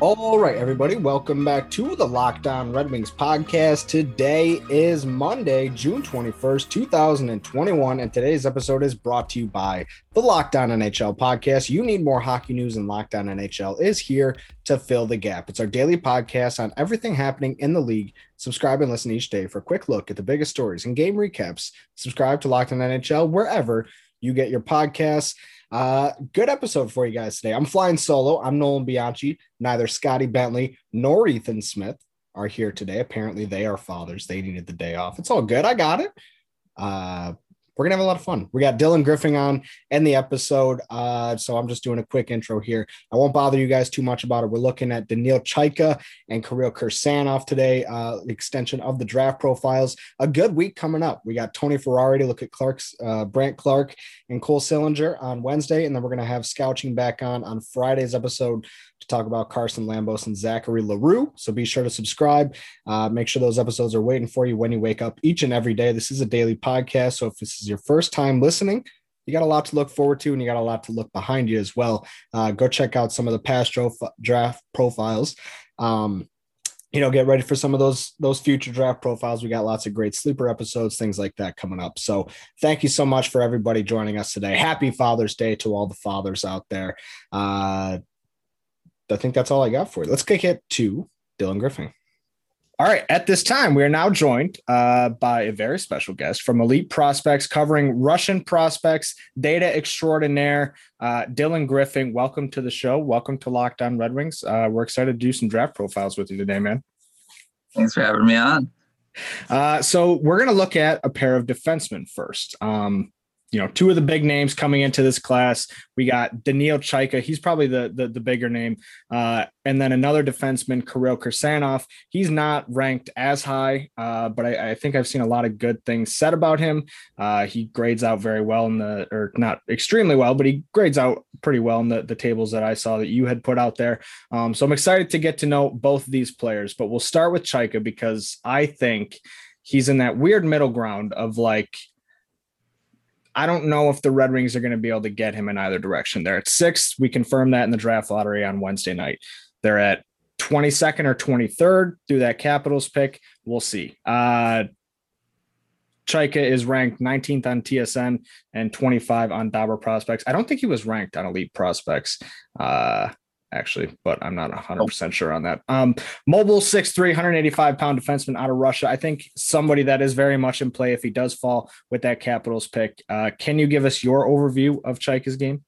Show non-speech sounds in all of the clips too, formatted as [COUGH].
All right, everybody, welcome back to the Locked On Red Wings podcast. Today is Monday, June 21st, 2021, and today's episode is brought to you by the Locked On NHL podcast. You need more hockey news, and Locked On NHL is here to fill the gap. It's our daily podcast on everything happening in the league. Subscribe and listen each day for a quick look at the biggest stories and game recaps. Subscribe to Locked On NHL wherever you get your podcasts. Uh, good episode for you guys today. I'm flying solo. I'm Nolan Bianchi. Neither Scotty Bentley nor Ethan Smith are here today. Apparently, they are fathers. They needed the day off. It's all good. I got it. Uh, we're gonna have a lot of fun. We got Dylan Griffin on in the episode, uh, so I'm just doing a quick intro here. I won't bother you guys too much about it. We're looking at Daniil Chayka and Kirill Kirsanov today. Uh, extension of the draft profiles. A good week coming up. We got Tony Ferrari to look at Clark's uh, Brandt Clarke and Cole Sillinger on Wednesday, and then we're gonna have Scouching back on on Friday's episode talk about Carson Lambos and Zachary L'Heureux. So be sure to subscribe. Uh, make sure those episodes are waiting for you when you wake up each and every day. This is a daily podcast. So if this is your first time listening, you got a lot to look forward to and you got a lot to look behind you as well. Uh, go check out some of the past draft profiles. Um, you know, get ready for some of those those future draft profiles. We got lots of great sleeper episodes, things like that coming up. So, thank you so much for everybody joining us today. Happy Father's Day to all the fathers out there. Uh, I think that's all I got for you. Let's kick it to Dylan Griffin. All right. At this time, we are now joined uh, by a very special guest from Elite Prospects covering Russian prospects, data extraordinaire, uh, Dylan Griffin. Welcome to the show. Welcome to Locked On Red Wings. Uh, we're excited to do some draft profiles with you today, man. Thanks for having me on. Uh, so, we're going to look at a pair of defensemen first. Um, you know, two of the big names coming into this class. We got Daniil Chayka. He's probably the the, the bigger name. Uh, and then another defenseman, Kirill Kirsanov. He's not ranked as high, uh, but I, I, think I've seen a lot of good things said about him. Uh, he grades out very well in the, or not extremely well, but he grades out pretty well in the, the tables that I saw that you had put out there. Um, so I'm excited to get to know both of these players, but we'll start with Chayka because I think he's in that weird middle ground of like, I don't know if the Red Wings are going to be able to get him in either direction. They're at six. We confirmed that in the draft lottery on Wednesday night. They're at 22nd or 23rd through that Capitals pick. We'll see. Uh, Chayka is ranked 19th on TSN and 25 on Dobber Prospects. I don't think he was ranked on Elite Prospects. Uh, actually, but I'm not 100% sure on that. Um, mobile 6'3, 185 pound defenseman out of Russia. I think somebody that is very much in play if he does fall with that Capitals pick. Uh, can you give us your overview of Chayka's game?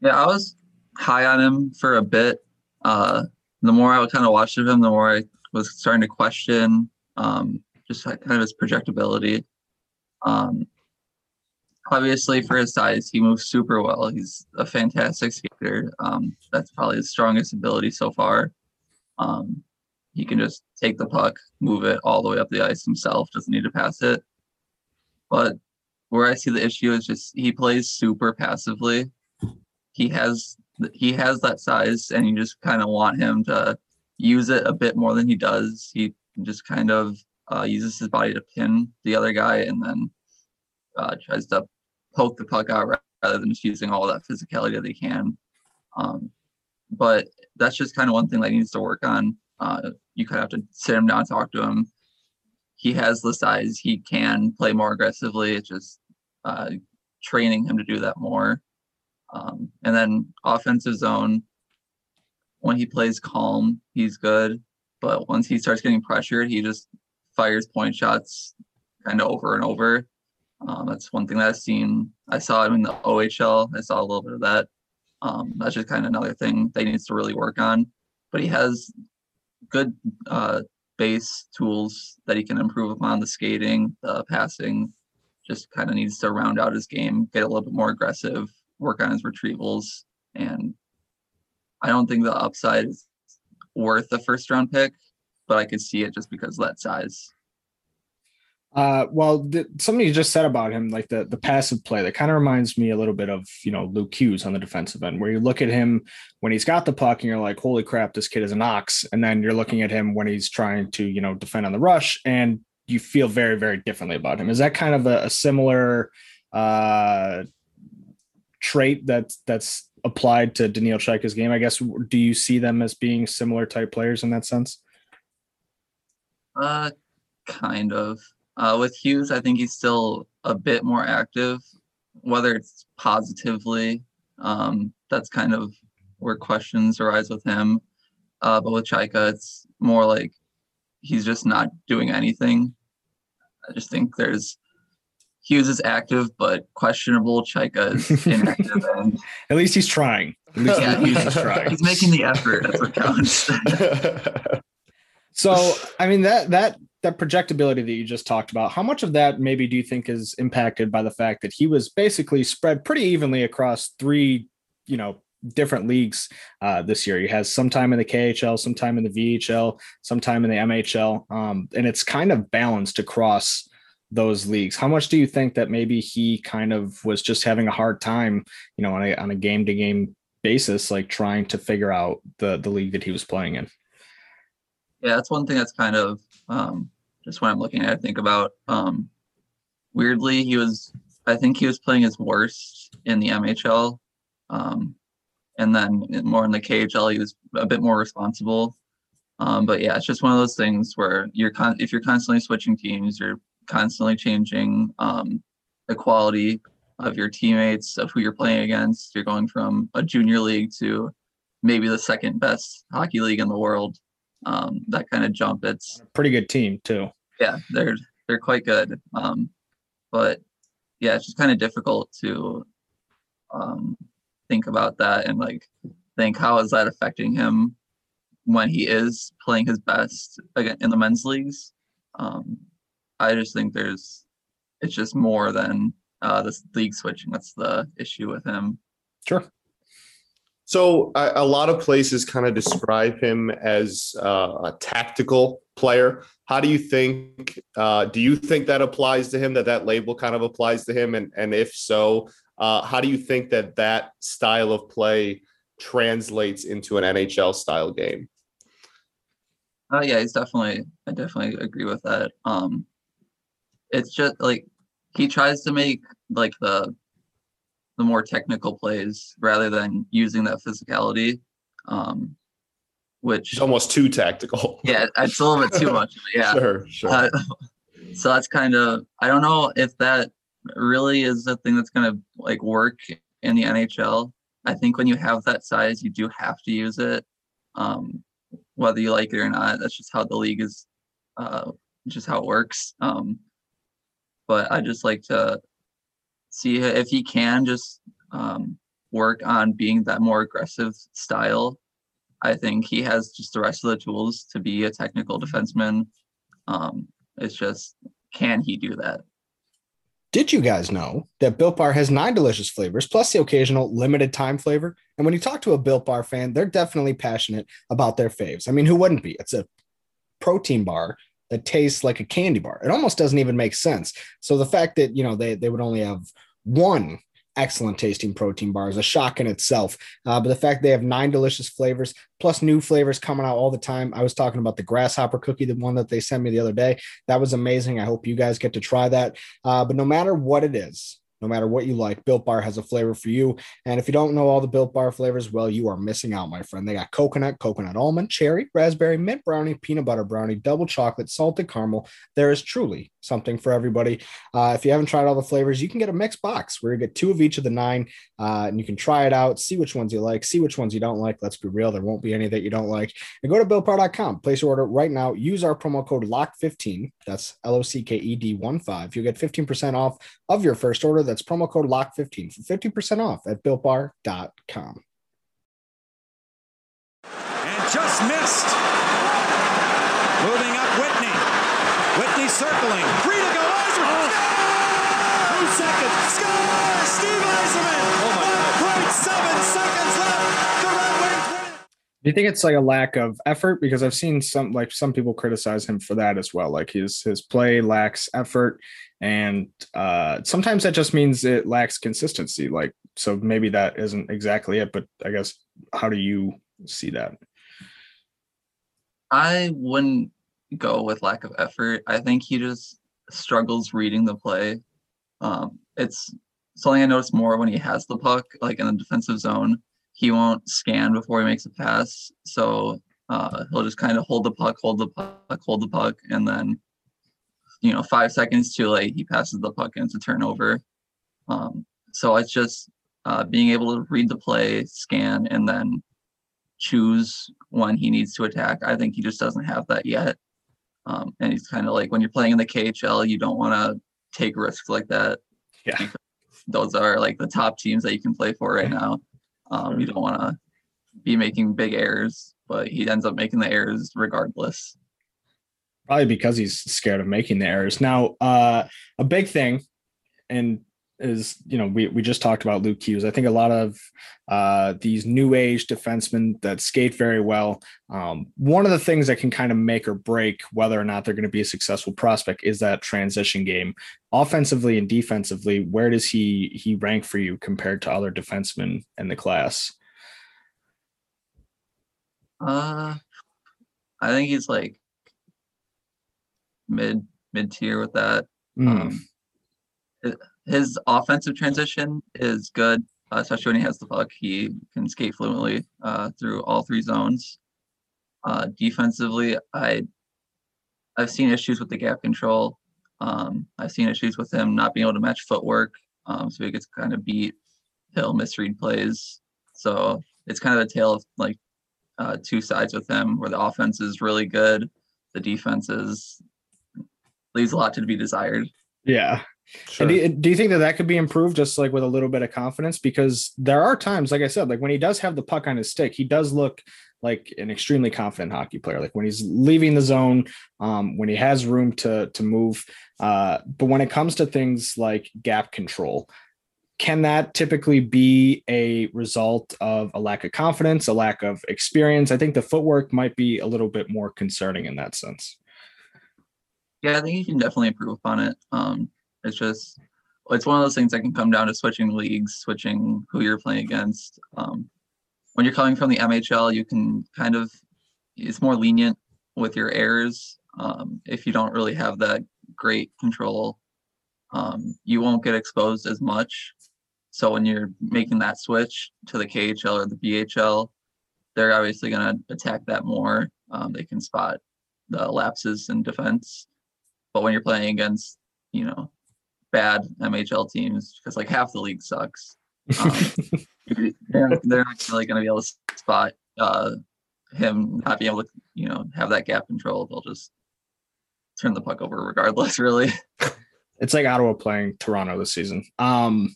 Yeah, I was high on him for a bit. Uh, the more I kind of watched of him, the more I was starting to question um, just kind of his projectability. Um, obviously for his size, he moves super well. He's a fantastic skater. Um, that's probably his strongest ability so far. Um, he can just take the puck, move it all the way up the ice himself. Doesn't need to pass it. But where I see the issue is just he plays super passively. He has he has that size, and you just kind of want him to use it a bit more than he does. He just kind of uh, uses his body to pin the other guy, and then uh, tries to poke the puck out rather than just using all that physicality that they can. Um, but that's just kind of one thing that he needs to work on. Uh, you kind of have to sit him down, talk to him. He has the size; he can play more aggressively. It's just uh, training him to do that more. Um, and then offensive zone, when he plays calm, he's good. But once he starts getting pressured, he just fires point shots kind of over and over. Um, that's one thing that I've seen. I saw him in the OHL. I saw a little bit of that. Um, that's just kind of another thing he needs to really work on. But he has good uh, base tools that he can improve upon the skating, the passing. Just kind of needs to round out his game, get a little bit more aggressive, work on his retrievals, and I don't think the upside is worth the first round pick, but I could see it just because of that size. Uh, well, th- something you just said about him, like the the passive play, that kind of reminds me a little bit of you know Luke Hughes on the defensive end, where you look at him when he's got the puck and you're like, holy crap, this kid is an ox, and then you're looking at him when he's trying to you know defend on the rush, and you feel very very differently about him. Is that kind of a, a similar uh, trait that's that's applied to Daniil Chayka's game? I guess. Do you see them as being similar type players in that sense? Uh, kind of. Uh, with Hughes, I think he's still a bit more active, whether it's positively. Um, that's kind of where questions arise with him. Uh, but with Chayka, it's more like he's just not doing anything. I just think there's Hughes is active, but questionable. Chayka is inactive. [LAUGHS] and At least he's trying. At least Yeah. Hughes is trying. [LAUGHS] he's making the effort. That's what counts. [LAUGHS] So, I mean that that that projectability that you just talked about, how much of that maybe do you think is impacted by the fact that he was basically spread pretty evenly across three, you know, different leagues uh, this year? He has some time in the KHL, some time in the VHL, some time in the MHL, um, and it's kind of balanced across those leagues. How much do you think that maybe he kind of was just having a hard time, you know, on a on a game to game basis, like trying to figure out the the league that he was playing in? Yeah, that's one thing that's kind of um, just when I'm looking at it, I think about. Um, weirdly, he was, I think he was playing his worst in the MHL. Um, and then more in the KHL, he was a bit more responsible. Um, but yeah, it's just one of those things where you're con- if you're constantly switching teams, you're constantly changing um, the quality of your teammates, of who you're playing against. You're going from a junior league to maybe the second best hockey league in the world um, that kind of jump. It's Pretty good team too. yeah, they're they're quite good. Um, but yeah, it's just kind of difficult to um, think about that and like think how is that affecting him when he is playing his best again in the men's leagues. Um, I just think there's it's just more than uh, this league switching. That's the issue with him. Sure. So a, a lot of places kind of describe him as uh, a tactical player. How do you think? Uh, do you think that applies to him? That that label kind of applies to him? And and if so, uh, how do you think that that style of play translates into an NHL style game? Oh yeah, he's definitely. I definitely agree with that. Um, it's just like he tries to make like the the more technical plays rather than using that physicality. Um, which It's almost too tactical. [LAUGHS] yeah, it's a little bit too much. Yeah. Sure, sure. Uh, so that's kind of I don't know if that really is the thing that's gonna like work in the NHL. I think when you have that size, you do have to use it, um, whether you like it or not. That's just how the league is, uh, just how it works. Um, but I just like to see if he can just um, work on being that more aggressive style. I think he has just the rest of the tools to be a technical defenseman. Um, it's just, can he do that? Did you guys know that Built Bar has nine delicious flavors plus the occasional limited time flavor? And when you talk to a Built Bar fan, they're definitely passionate about their faves. I mean, who wouldn't be? It's a protein bar that tastes like a candy bar. It almost doesn't even make sense. So the fact that, you know, they, they would only have one excellent tasting protein bar is a shock in itself. Uh, but the fact they have nine delicious flavors plus new flavors coming out all the time. I was talking about the grasshopper cookie, the one that they sent me the other day. That was amazing. I hope you guys get to try that. Uh, but no matter what it is, no matter what you like, Built Bar has a flavor for you. And if you don't know all the Built Bar flavors, well, you are missing out, my friend. They got coconut, coconut almond, cherry, raspberry, mint brownie, peanut butter brownie, double chocolate, salted caramel. There is truly something for everybody. Uh, if you haven't tried all the flavors, you can get a mixed box where you get two of each of the nine, uh, and you can try it out, see which ones you like, see which ones you don't like. Let's be real, there won't be any that you don't like. And go to BuiltBar.com, place your order right now. Use our promo code LOCKED15. That's L O C K E D 1 5. You'll get 15% off of your first order. That's promo code LOCKED15 for 50% off at BuiltBar.com. and just missed. Moving up Whitney. Whitney circling. Free to go. Yzerman. Score! Two seconds. Score! Steve Yzerman. Oh my God. 0.7 seconds left. The Red Wings win. Do you think it's like a lack of effort? Because I've seen some like some people criticize him for that as well. Like his his play lacks effort, and uh, sometimes that just means it lacks consistency. Like so, maybe that isn't exactly it. But I guess how do you see that? I wouldn't go with lack of effort. I think he just struggles reading the play. Um, it's something I notice more when he has the puck, like in the defensive zone. He won't scan before he makes a pass, so uh, he'll just kind of hold the puck, hold the puck, hold the puck, and then, you know, five seconds too late, he passes the puck and it's a turnover. Um, so it's just uh, being able to read the play, scan, and then choose when he needs to attack. I think he just doesn't have that yet. Um, and he's kind of like when you're playing in the KHL, you don't want to take risks like that. Yeah. Those are like the top teams that you can play for right now. Um, you don't want to be making big errors, but he ends up making the errors regardless. Probably because he's scared of making the errors. Now, uh, a big thing, and is you know we we just talked about Luke Hughes. I think a lot of uh, these new age defensemen that skate very well. Um, one of the things that can kind of make or break whether or not they're going to be a successful prospect is that transition game, offensively and defensively. Where does he he rank for you compared to other defensemen in the class? Uh, I think he's like mid mid tier with that. Mm. Um, his offensive transition is good, especially when he has the puck. He can skate fluently uh, through all three zones. Uh, defensively, I I've seen issues with the gap control. Um, I've seen issues with him not being able to match footwork, um, so he gets kind of beat. He'll misread plays, so it's kind of a tale of like uh, two sides with him, where the offense is really good, the defense is leaves a lot to be desired. Yeah. Sure. And do you, do you think that that could be improved just like with a little bit of confidence? Because there are times, like I said, like when he does have the puck on his stick, he does look like an extremely confident hockey player. Like when he's leaving the zone, um, when he has room to to move. Uh, but when it comes to things like gap control, can that typically be a result of a lack of confidence, a lack of experience? I think the footwork might be a little bit more concerning in that sense. Yeah, I think you can definitely improve upon it. Um, it's just it's one of those things that can come down to switching leagues, switching who you're playing against. Um, when you're coming from the MHL, you can kind of it's more lenient with your errors. Um, if you don't really have that great control, um, you won't get exposed as much. So when you're making that switch to the KHL or the VHL, they're obviously going to attack that more. Um, they can spot the lapses in defense. But when you're playing against, you know, bad MHL teams, because like half the league sucks, um, [LAUGHS] they're, they're not really going to be able to spot uh, him not being able to, you know, have that gap control. They'll just turn the puck over regardless, [LAUGHS] really. It's like Ottawa playing Toronto this season. Um,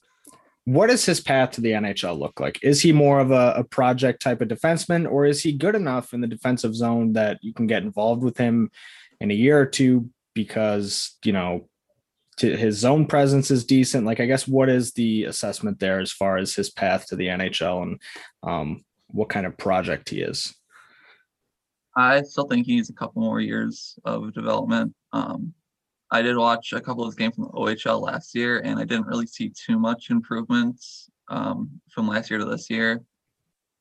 what does his path to the NHL look like? Is he more of a, a, project type of defenseman, or is he good enough in the defensive zone that you can get involved with him in a year or two because you know his zone presence is decent? Like, I guess what is the assessment there as far as his path to the NHL and um, what kind of project he is? I still think he needs a couple more years of development. Um, I did watch a couple of his games from the OHL last year, and I didn't really see too much improvements um, from last year to this year.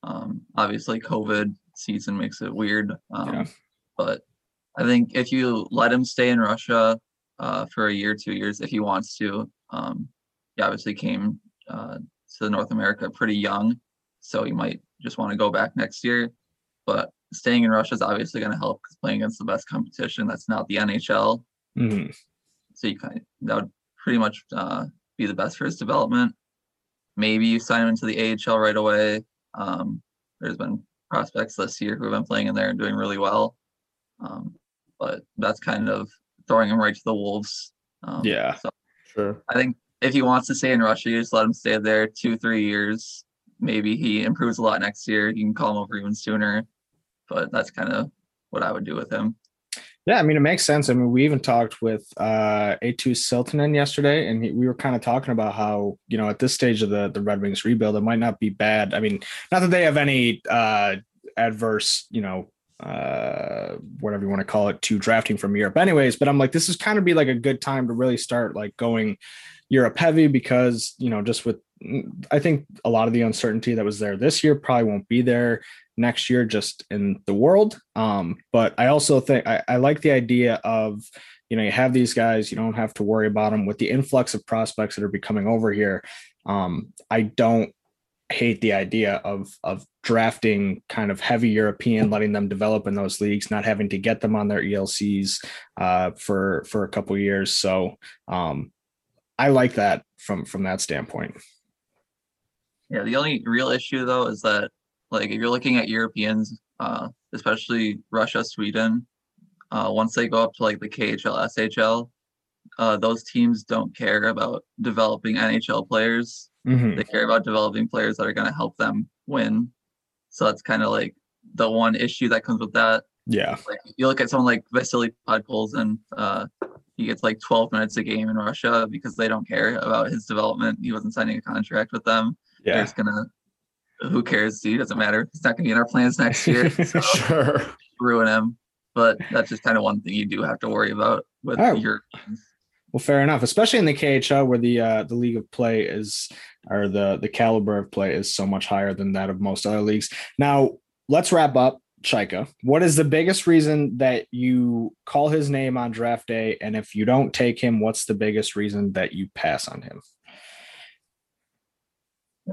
Um, obviously, COVID season makes it weird, Yeah. but I think if you let him stay in Russia uh, for a year, two years, if he wants to, um, he obviously came uh, to North America pretty young, so he might just want to go back next year. But staying in Russia is obviously going to help because playing against the best competition that's not the NHL. Mhm. So you kind of that would pretty much uh, be the best for his development. Maybe you sign him into the AHL right away. Um, there's been prospects this year who have been playing in there and doing really well. Um, but that's kind of throwing him right to the wolves. Um, Yeah. So Sure. I think if he wants to stay in Russia, you just let him stay there two, three years. Maybe he improves a lot next year. You can call him over even sooner. But that's kind of what I would do with him. Yeah, I mean, it makes sense. I mean, we even talked with uh, A2 Siltanen yesterday, and he, we were kind of talking about how, you know, at this stage of the, the Red Wings rebuild, it might not be bad. I mean, not that they have any uh, adverse, you know, uh whatever you want to call it to drafting from Europe anyways but I'm like this is kind of be like a good time to really start like going Europe heavy because you know just with I think a lot of the uncertainty that was there this year probably won't be there next year just in the world. Um but I also think I, I like the idea of you know you have these guys you don't have to worry about them with the influx of prospects that are becoming over here um I don't hate the idea of of drafting kind of heavy European, letting them develop in those leagues, not having to get them on their ELCs uh, for for a couple years. So um, I like that from from that standpoint. Yeah, the only real issue though is that like if you're looking at Europeans, uh, especially Russia, Sweden, uh, once they go up to like the KHL, SHL, uh, those teams don't care about developing NHL players. Mhm. They care about developing players that are going to help them win. So that's kind of like the one issue that comes with that. Yeah, Like you look at someone like Vasily Podkolzin, uh, he gets like 12 minutes a game in Russia because they don't care about his development. He wasn't signing a contract with them. They're yeah. just gonna. Who cares? He doesn't matter. He's not gonna be in our plans next year. [LAUGHS] So Sure. ruin him. But that's just kind of one thing you do have to worry about with Oh. your. Well, fair enough, especially in the KHL where the uh, the league of play is or the the caliber of play is so much higher than that of most other leagues. Now, let's wrap up. Chayka, what is the biggest reason that you call his name on draft day? And if you don't take him, what's the biggest reason that you pass on him?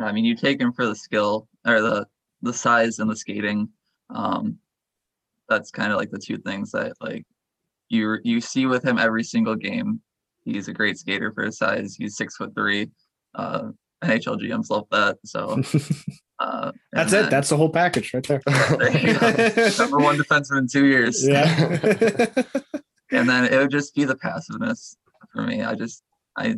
I mean, you take him for the skill or the the size and the skating. Um, that's kind of like the two things that like you you see with him every single game. He's a great skater for his size. He's six foot three. Uh, NHL GMs love that. So [LAUGHS] uh, That's and it. then- That's the whole package right there. There number one defenseman in two years. yeah. [LAUGHS] and then it would just be the passiveness for me. I just I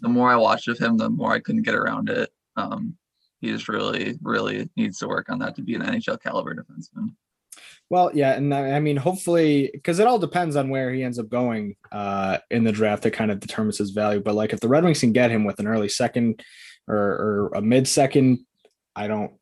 the more I watched of him, the more I couldn't get around it. Um, he just really, really needs to work on that to be an NHL caliber defenseman. Well, yeah, and I mean, hopefully, because it all depends on where he ends up going uh, in the draft. That kind of determines his value. But like, if the Red Wings can get him with an early second or, or a mid second, I don't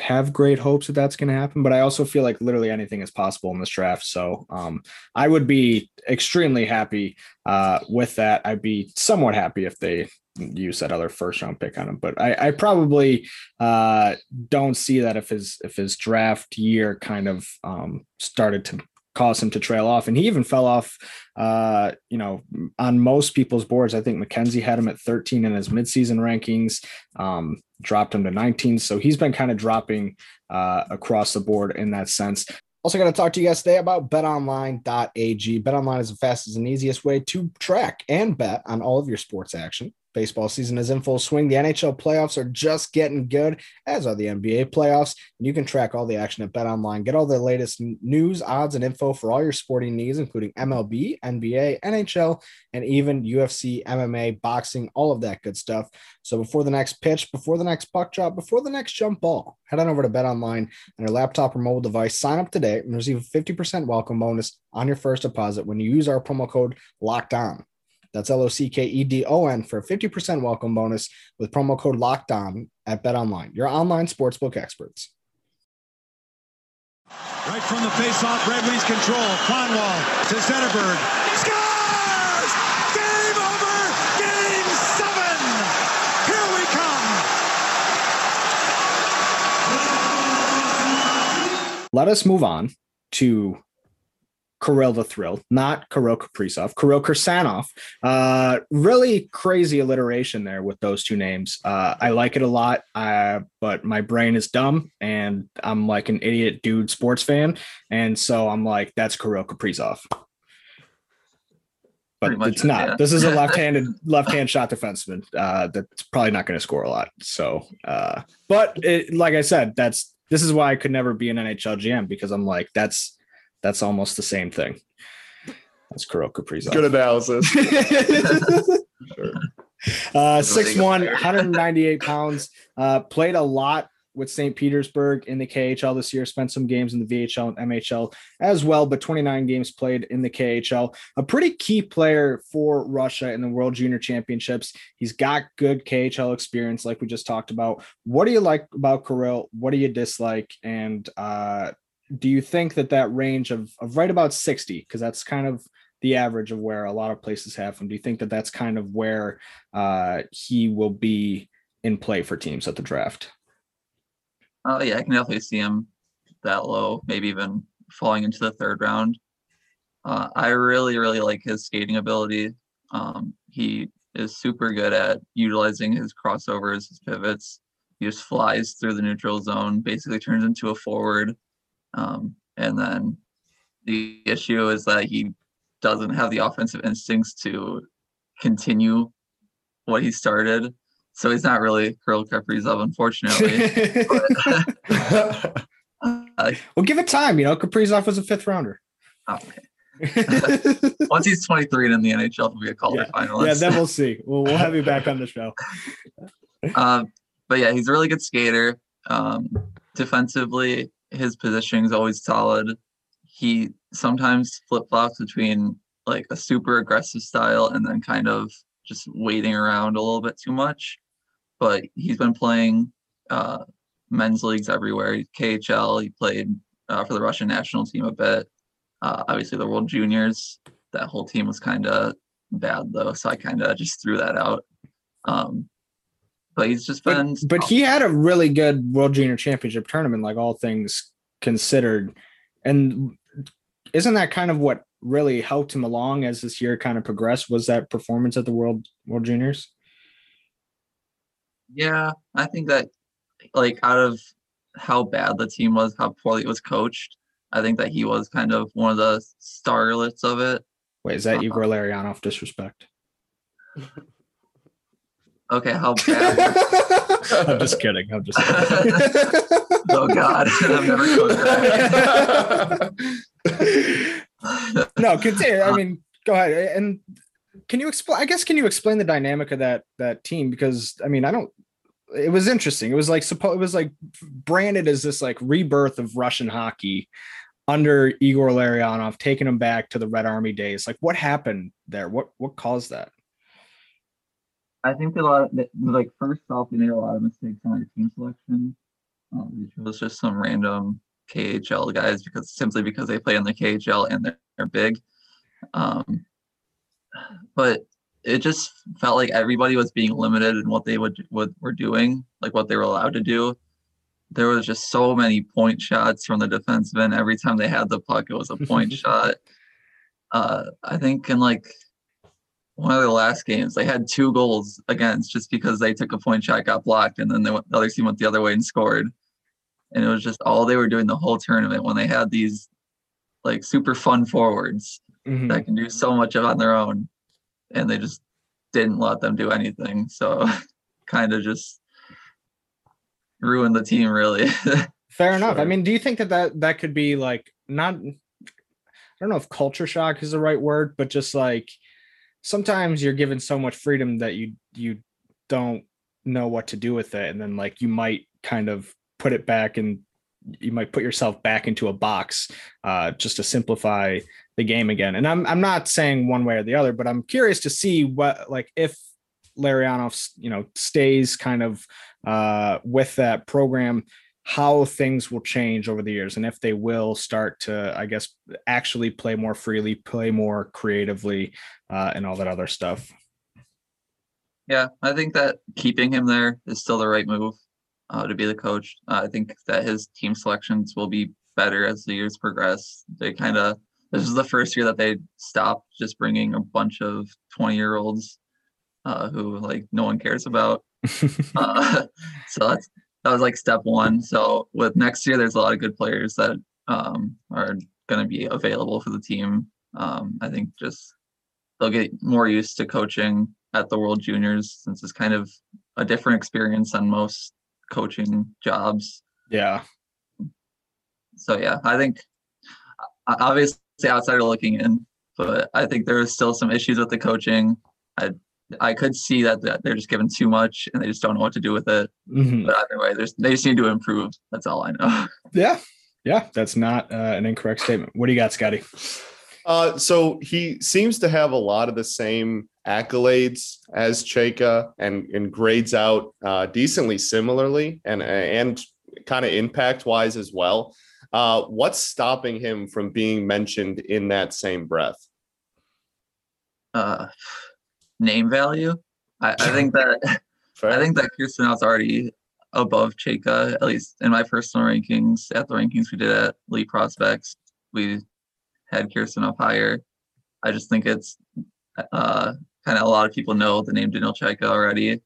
have great hopes that that's going to happen. But I also feel like literally anything is possible in this draft. So um, I would be extremely happy uh, with that. I'd be somewhat happy if they use that other first round pick on him. But I, I probably uh, don't see that if his if his draft year kind of um, started to cause him to trail off, and he even fell off. Uh, you know, on most people's boards, I think McKenzie had him at 13 in his midseason rankings, um, dropped him to 19. So he's been kind of dropping uh, across the board in that sense. Also, going to talk to you guys today about betonline.ag. Betonline is the fastest and easiest way to track and bet on all of your sports action. Baseball season is in full swing. The NHL playoffs are just getting good, as are the NBA playoffs. And you can track all the action at BetOnline. Get all the latest news, odds, and info for all your sporting needs, including MLB, NBA, NHL, and even UFC, MMA, boxing, all of that good stuff. So before the next pitch, before the next puck drop, before the next jump ball, head on over to BetOnline on your laptop or mobile device. Sign up today and receive a 50% welcome bonus on your first deposit when you use our promo code Locked On. That's L O C K E D O N for a 50% welcome bonus with promo code Locked On at BetOnline, your online sportsbook experts. Right from the face-off, Red Wings control. Kronwall to Zetterberg. Scores! Game over! Game seven! Here we come! Let us move on to Kirill the Thrill, not Kirill Kaprizov, Kirill Kirsanov. Uh, really crazy alliteration there with those two names. Uh, I like it a lot, uh, but my brain is dumb and I'm like an idiot dude sports fan. And so I'm like, that's Kirill Kaprizov. But much, it's not. yeah. This is a [LAUGHS] left-handed, left-hand shot defenseman uh, that's probably not going to score a lot. So, uh, but it, like I said, that's this is why I could never be an NHL GM because I'm like, that's that's almost the same thing. That's Kirill Kaprizov. Good analysis. [LAUGHS] uh, Really 6'1, 198 pounds. Uh, played a lot with St. Petersburg in the KHL this year, spent some games in the VHL and MHL as well, but 29 games played in the KHL. A pretty key player for Russia in the World Junior Championships. He's got good KHL experience, like we just talked about. What do you like about Kirill? What do you dislike? And uh, do you think that that range of, of right about 60, because that's kind of the average of where a lot of places have him, do you think that that's kind of where uh, he will be in play for teams at the draft? Oh yeah, I can definitely see him that low, maybe even falling into the third round. Uh, I really, really like his skating ability. Um, he is super good at utilizing his crossovers, his pivots. He just flies through the neutral zone, basically turns into a forward. Um, and then the issue is that he doesn't have the offensive instincts to continue what he started. So he's not really Kirill Kaprizov, unfortunately. but, [LAUGHS] uh, well, give it time. You know, Kaprizov was a fifth rounder. Okay. [LAUGHS] Once he's 23 and in the NHL, he'll be a Calder yeah. finalist. Yeah, then we'll see. We'll, we'll have you back on the show. [LAUGHS] um, but yeah, he's a really good skater. Um, defensively, his positioning is always solid. He sometimes flip flops between like a super aggressive style and then kind of just waiting around a little bit too much. But he's been playing uh, men's leagues everywhere. KHL, he played uh, for the Russian national team a bit. Uh, obviously, the World Juniors, that whole team was kind of bad though, so I kind of just threw that out. Um, but he's just been. But, but he had a really good World Junior Championship tournament, like all things considered. And isn't that kind of what really helped him along as this year kind of progressed? Was that performance at the World World Juniors? Yeah, I think that like out of how bad the team was, how poorly it was coached, I think that he was kind of one of the starlets of it. Wait, is that uh, Igor Larionov disrespect? [LAUGHS] Okay, how [LAUGHS] bad? I'm just kidding. I'm just kidding. [LAUGHS] oh God, [LAUGHS] I've never that. no, continue. I mean, go ahead. And can you explain? I guess can you explain the dynamic of that that team? Because I mean, I don't. It was interesting. It was like supposed. It was like branded as this like rebirth of Russian hockey under Igor Larionov, taking him back to the Red Army days. Like, what happened there? What what caused that? I think that a lot of, like first off, we made a lot of mistakes on our team selection. Um, it was just some random KHL guys because simply because they play in the KHL and they're, they're big. Um, but it just felt like everybody was being limited in what they would what were doing, like what they were allowed to do. There was just so many point shots from the defensemen. Every time they had the puck, it was a point [LAUGHS] shot. Uh, I think in like one of the last games, they had two goals against just because they took a point shot, got blocked, and then they went, the other team went the other way and scored. And it was just all they were doing the whole tournament when they had these like super fun forwards mm-hmm. that can do so much on their own, and they just didn't let them do anything. So [LAUGHS] kind of just ruined the team, really. [LAUGHS] Fair enough. Sure. I mean, do you think that, that that could be like not? I don't know if culture shock is the right word, but just like sometimes you're given so much freedom that you you don't know what to do with it. And then like you might kind of put it back and you might put yourself back into a box uh, just to simplify the game again. And i'm i'm not saying one way or the other but i'm curious to see what like if Larionov, you know, stays kind of uh, with that program, how things will change over the years and if they will start to i guess actually play more freely play more creatively uh, and all that other stuff. Yeah i think that keeping him there is still the right move uh, to be the coach. Uh, i think that his team selections will be better as the years progress. They kind of this is the first year that they stopped just bringing a bunch of 20 year olds uh, who like no one cares about. [LAUGHS] Uh, [LAUGHS] so that's that was like step one. So with next year, there's a lot of good players that um, are going to be available for the team. Um, I think just they'll get more used to coaching at the World Juniors since it's kind of a different experience than most coaching jobs. Yeah. So yeah, I think obviously outsider looking in, but I think there are still some issues with the coaching. I I could see that, that they're just given too much and they just don't know what to do with it. Mhm. But either way, there's they just need to improve. That's all I know. [LAUGHS] Yeah. Yeah. That's not uh, an incorrect statement. What do you got, Scotty? Uh, so he seems to have a lot of the same accolades as Chayka and and grades out uh, decently similarly and and kind of impact wise as well. Uh, what's stopping him from being mentioned in that same breath? Uh, name value. I, I think that [LAUGHS] Fair? I think that Kirsanov's already above Chayka, at least in my personal rankings. At the rankings we did at Elite Prospects, we had Kirsanov up higher. I just think it's uh, kind of a lot of people know the name Daniel Chayka already.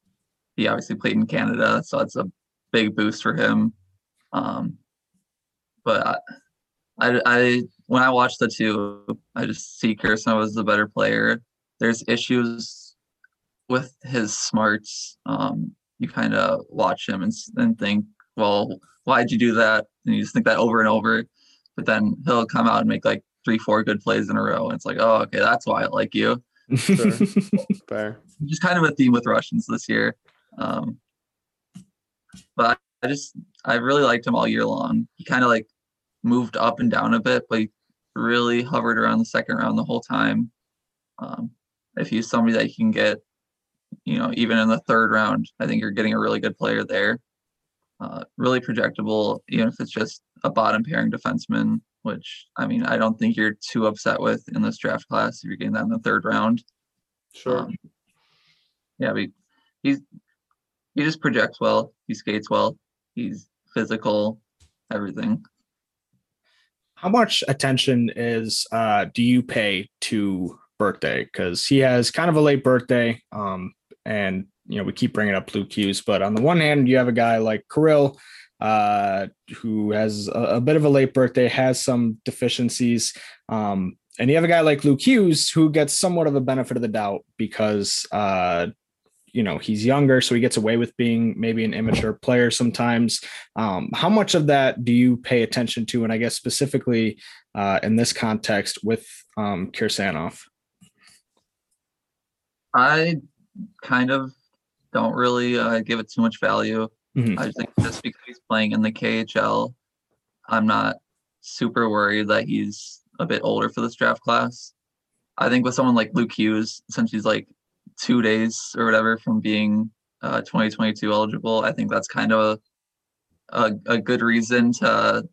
He obviously played in Canada, so it's a big boost for him. Um, but I, I, I, when I watch the two, I just see Kirsten was the better player. There's issues with his smarts. Um, you kind of watch him and, and think, well, why'd you do that? And you just think that over and over. But then he'll come out and make like three, four good plays in a row. And it's like, oh, okay, that's why I like you. Sure. [LAUGHS] Fair. Just kind of a theme with Russians this year. Um, but I just, I really liked him all year long. He kind of like moved up and down a bit, but he really hovered around the second round the whole time. Um, if he's somebody that you can get, you know, even in the third round, I think you're getting a really good player there. Uh, really projectable, even if it's just a bottom pairing defenseman, which I mean, I don't think you're too upset with in this draft class if you're getting that in the third round. Sure. Um, yeah, but he's he just projects well. He skates well. He's physical, everything. How much attention is uh do you pay to birthday? Because he has kind of a late birthday. Um, and you know, we keep bringing up Luke Hughes, but on the one hand, you have a guy like Kirill, uh, who has a, a bit of a late birthday, has some deficiencies. Um, and you have a guy like Luke Hughes who gets somewhat of a benefit of the doubt because uh you know he's younger so he gets away with being maybe an immature player sometimes um, how much of that do you pay attention to and i guess specifically uh, in this context with um, kirsanov I kind of don't really uh, give it too much value. Mhm. I think just because he's playing in the KHL, I'm not super worried that he's a bit older for this draft class. I think with someone like Luke Hughes, since he's like two days or whatever from being uh, 2022 eligible, I think that's kind of a, a, a good reason to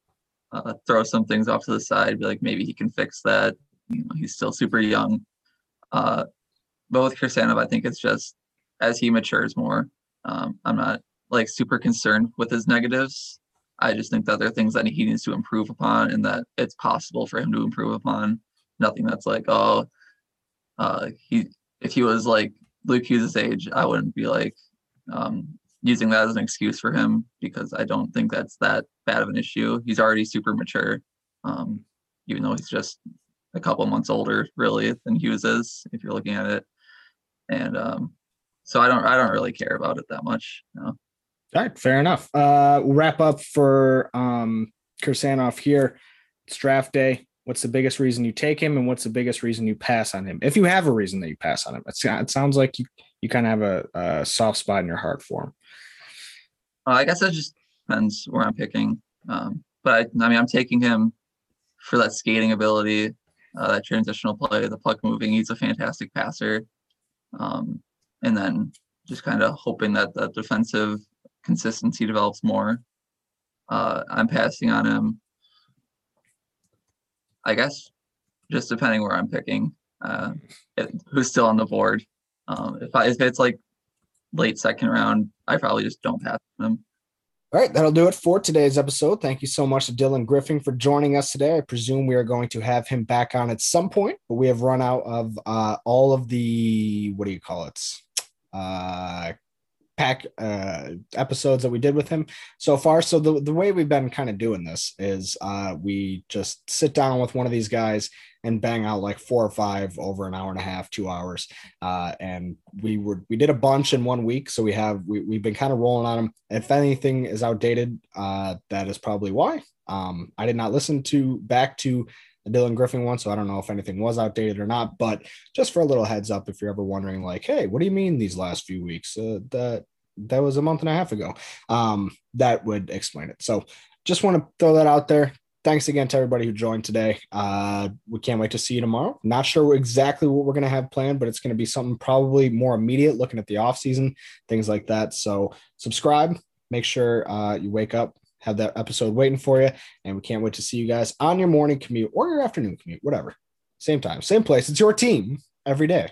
uh, throw some things off to the side. Be like, maybe he can fix that. You know, he's still super young. Uh, but with Kirsanov, I think it's just as he matures more. Um, I'm not like super concerned with his negatives. I just think that there are things that he needs to improve upon and that it's possible for him to improve upon. Nothing that's like, oh, uh, he if he was like Luke Hughes' age, I wouldn't be like um, using that as an excuse for him because I don't think that's that bad of an issue. He's already super mature, um, even though he's just a couple months older, really, than Hughes is, if you're looking at it. And um, so I don't I don't really care about it that much. No. all right fair enough uh, we'll wrap up for um, kirsanov here it's draft day what's the biggest reason you take him and what's the biggest reason you pass on him if you have a reason that you pass on him it's, it sounds like you, you kind of have a, a soft spot in your heart for him Uh, I guess it just depends where I'm picking. Um, but I, I mean, I'm taking him for that skating ability, uh, that transitional play, the puck moving. He's a fantastic passer. Um, and then just kind of hoping that the defensive consistency develops more. Uh, I'm passing on him. I guess just depending where I'm picking, uh, it, who's still on the board. Um, if I, if it's like late second round, I probably just don't pass him. All right, that'll do it for today's episode. Thank you so much to Dylan Griffin for joining us today. I presume we are going to have him back on at some point, but we have run out of uh, all of the what do you call it? Uh, pack uh, episodes that we did with him so far. So the, the way we've been kind of doing this is uh, we just sit down with one of these guys and bang out like four or five over an hour and a half, two hours. Uh, and we were we did a bunch in one week, so we have we, we've been kind of rolling on them. If anything is outdated, uh, that is probably why. Um, I did not listen to back to Dylan Griffin one, so I don't know if anything was outdated or not. But just for a little heads up, if you're ever wondering, like, hey, what do you mean these last few weeks? Uh, that that was a month and a half ago. Um, that would explain it. So just want to throw that out there. Thanks again to everybody who joined today. Uh, we can't wait to see you tomorrow. Not sure exactly what we're going to have planned, but it's going to be something probably more immediate, looking at the off season, things like that. So subscribe. Make sure uh, you wake up, have that episode waiting for you, and we can't wait to see you guys on your morning commute or your afternoon commute, whatever. Same time, same place. It's your team every day.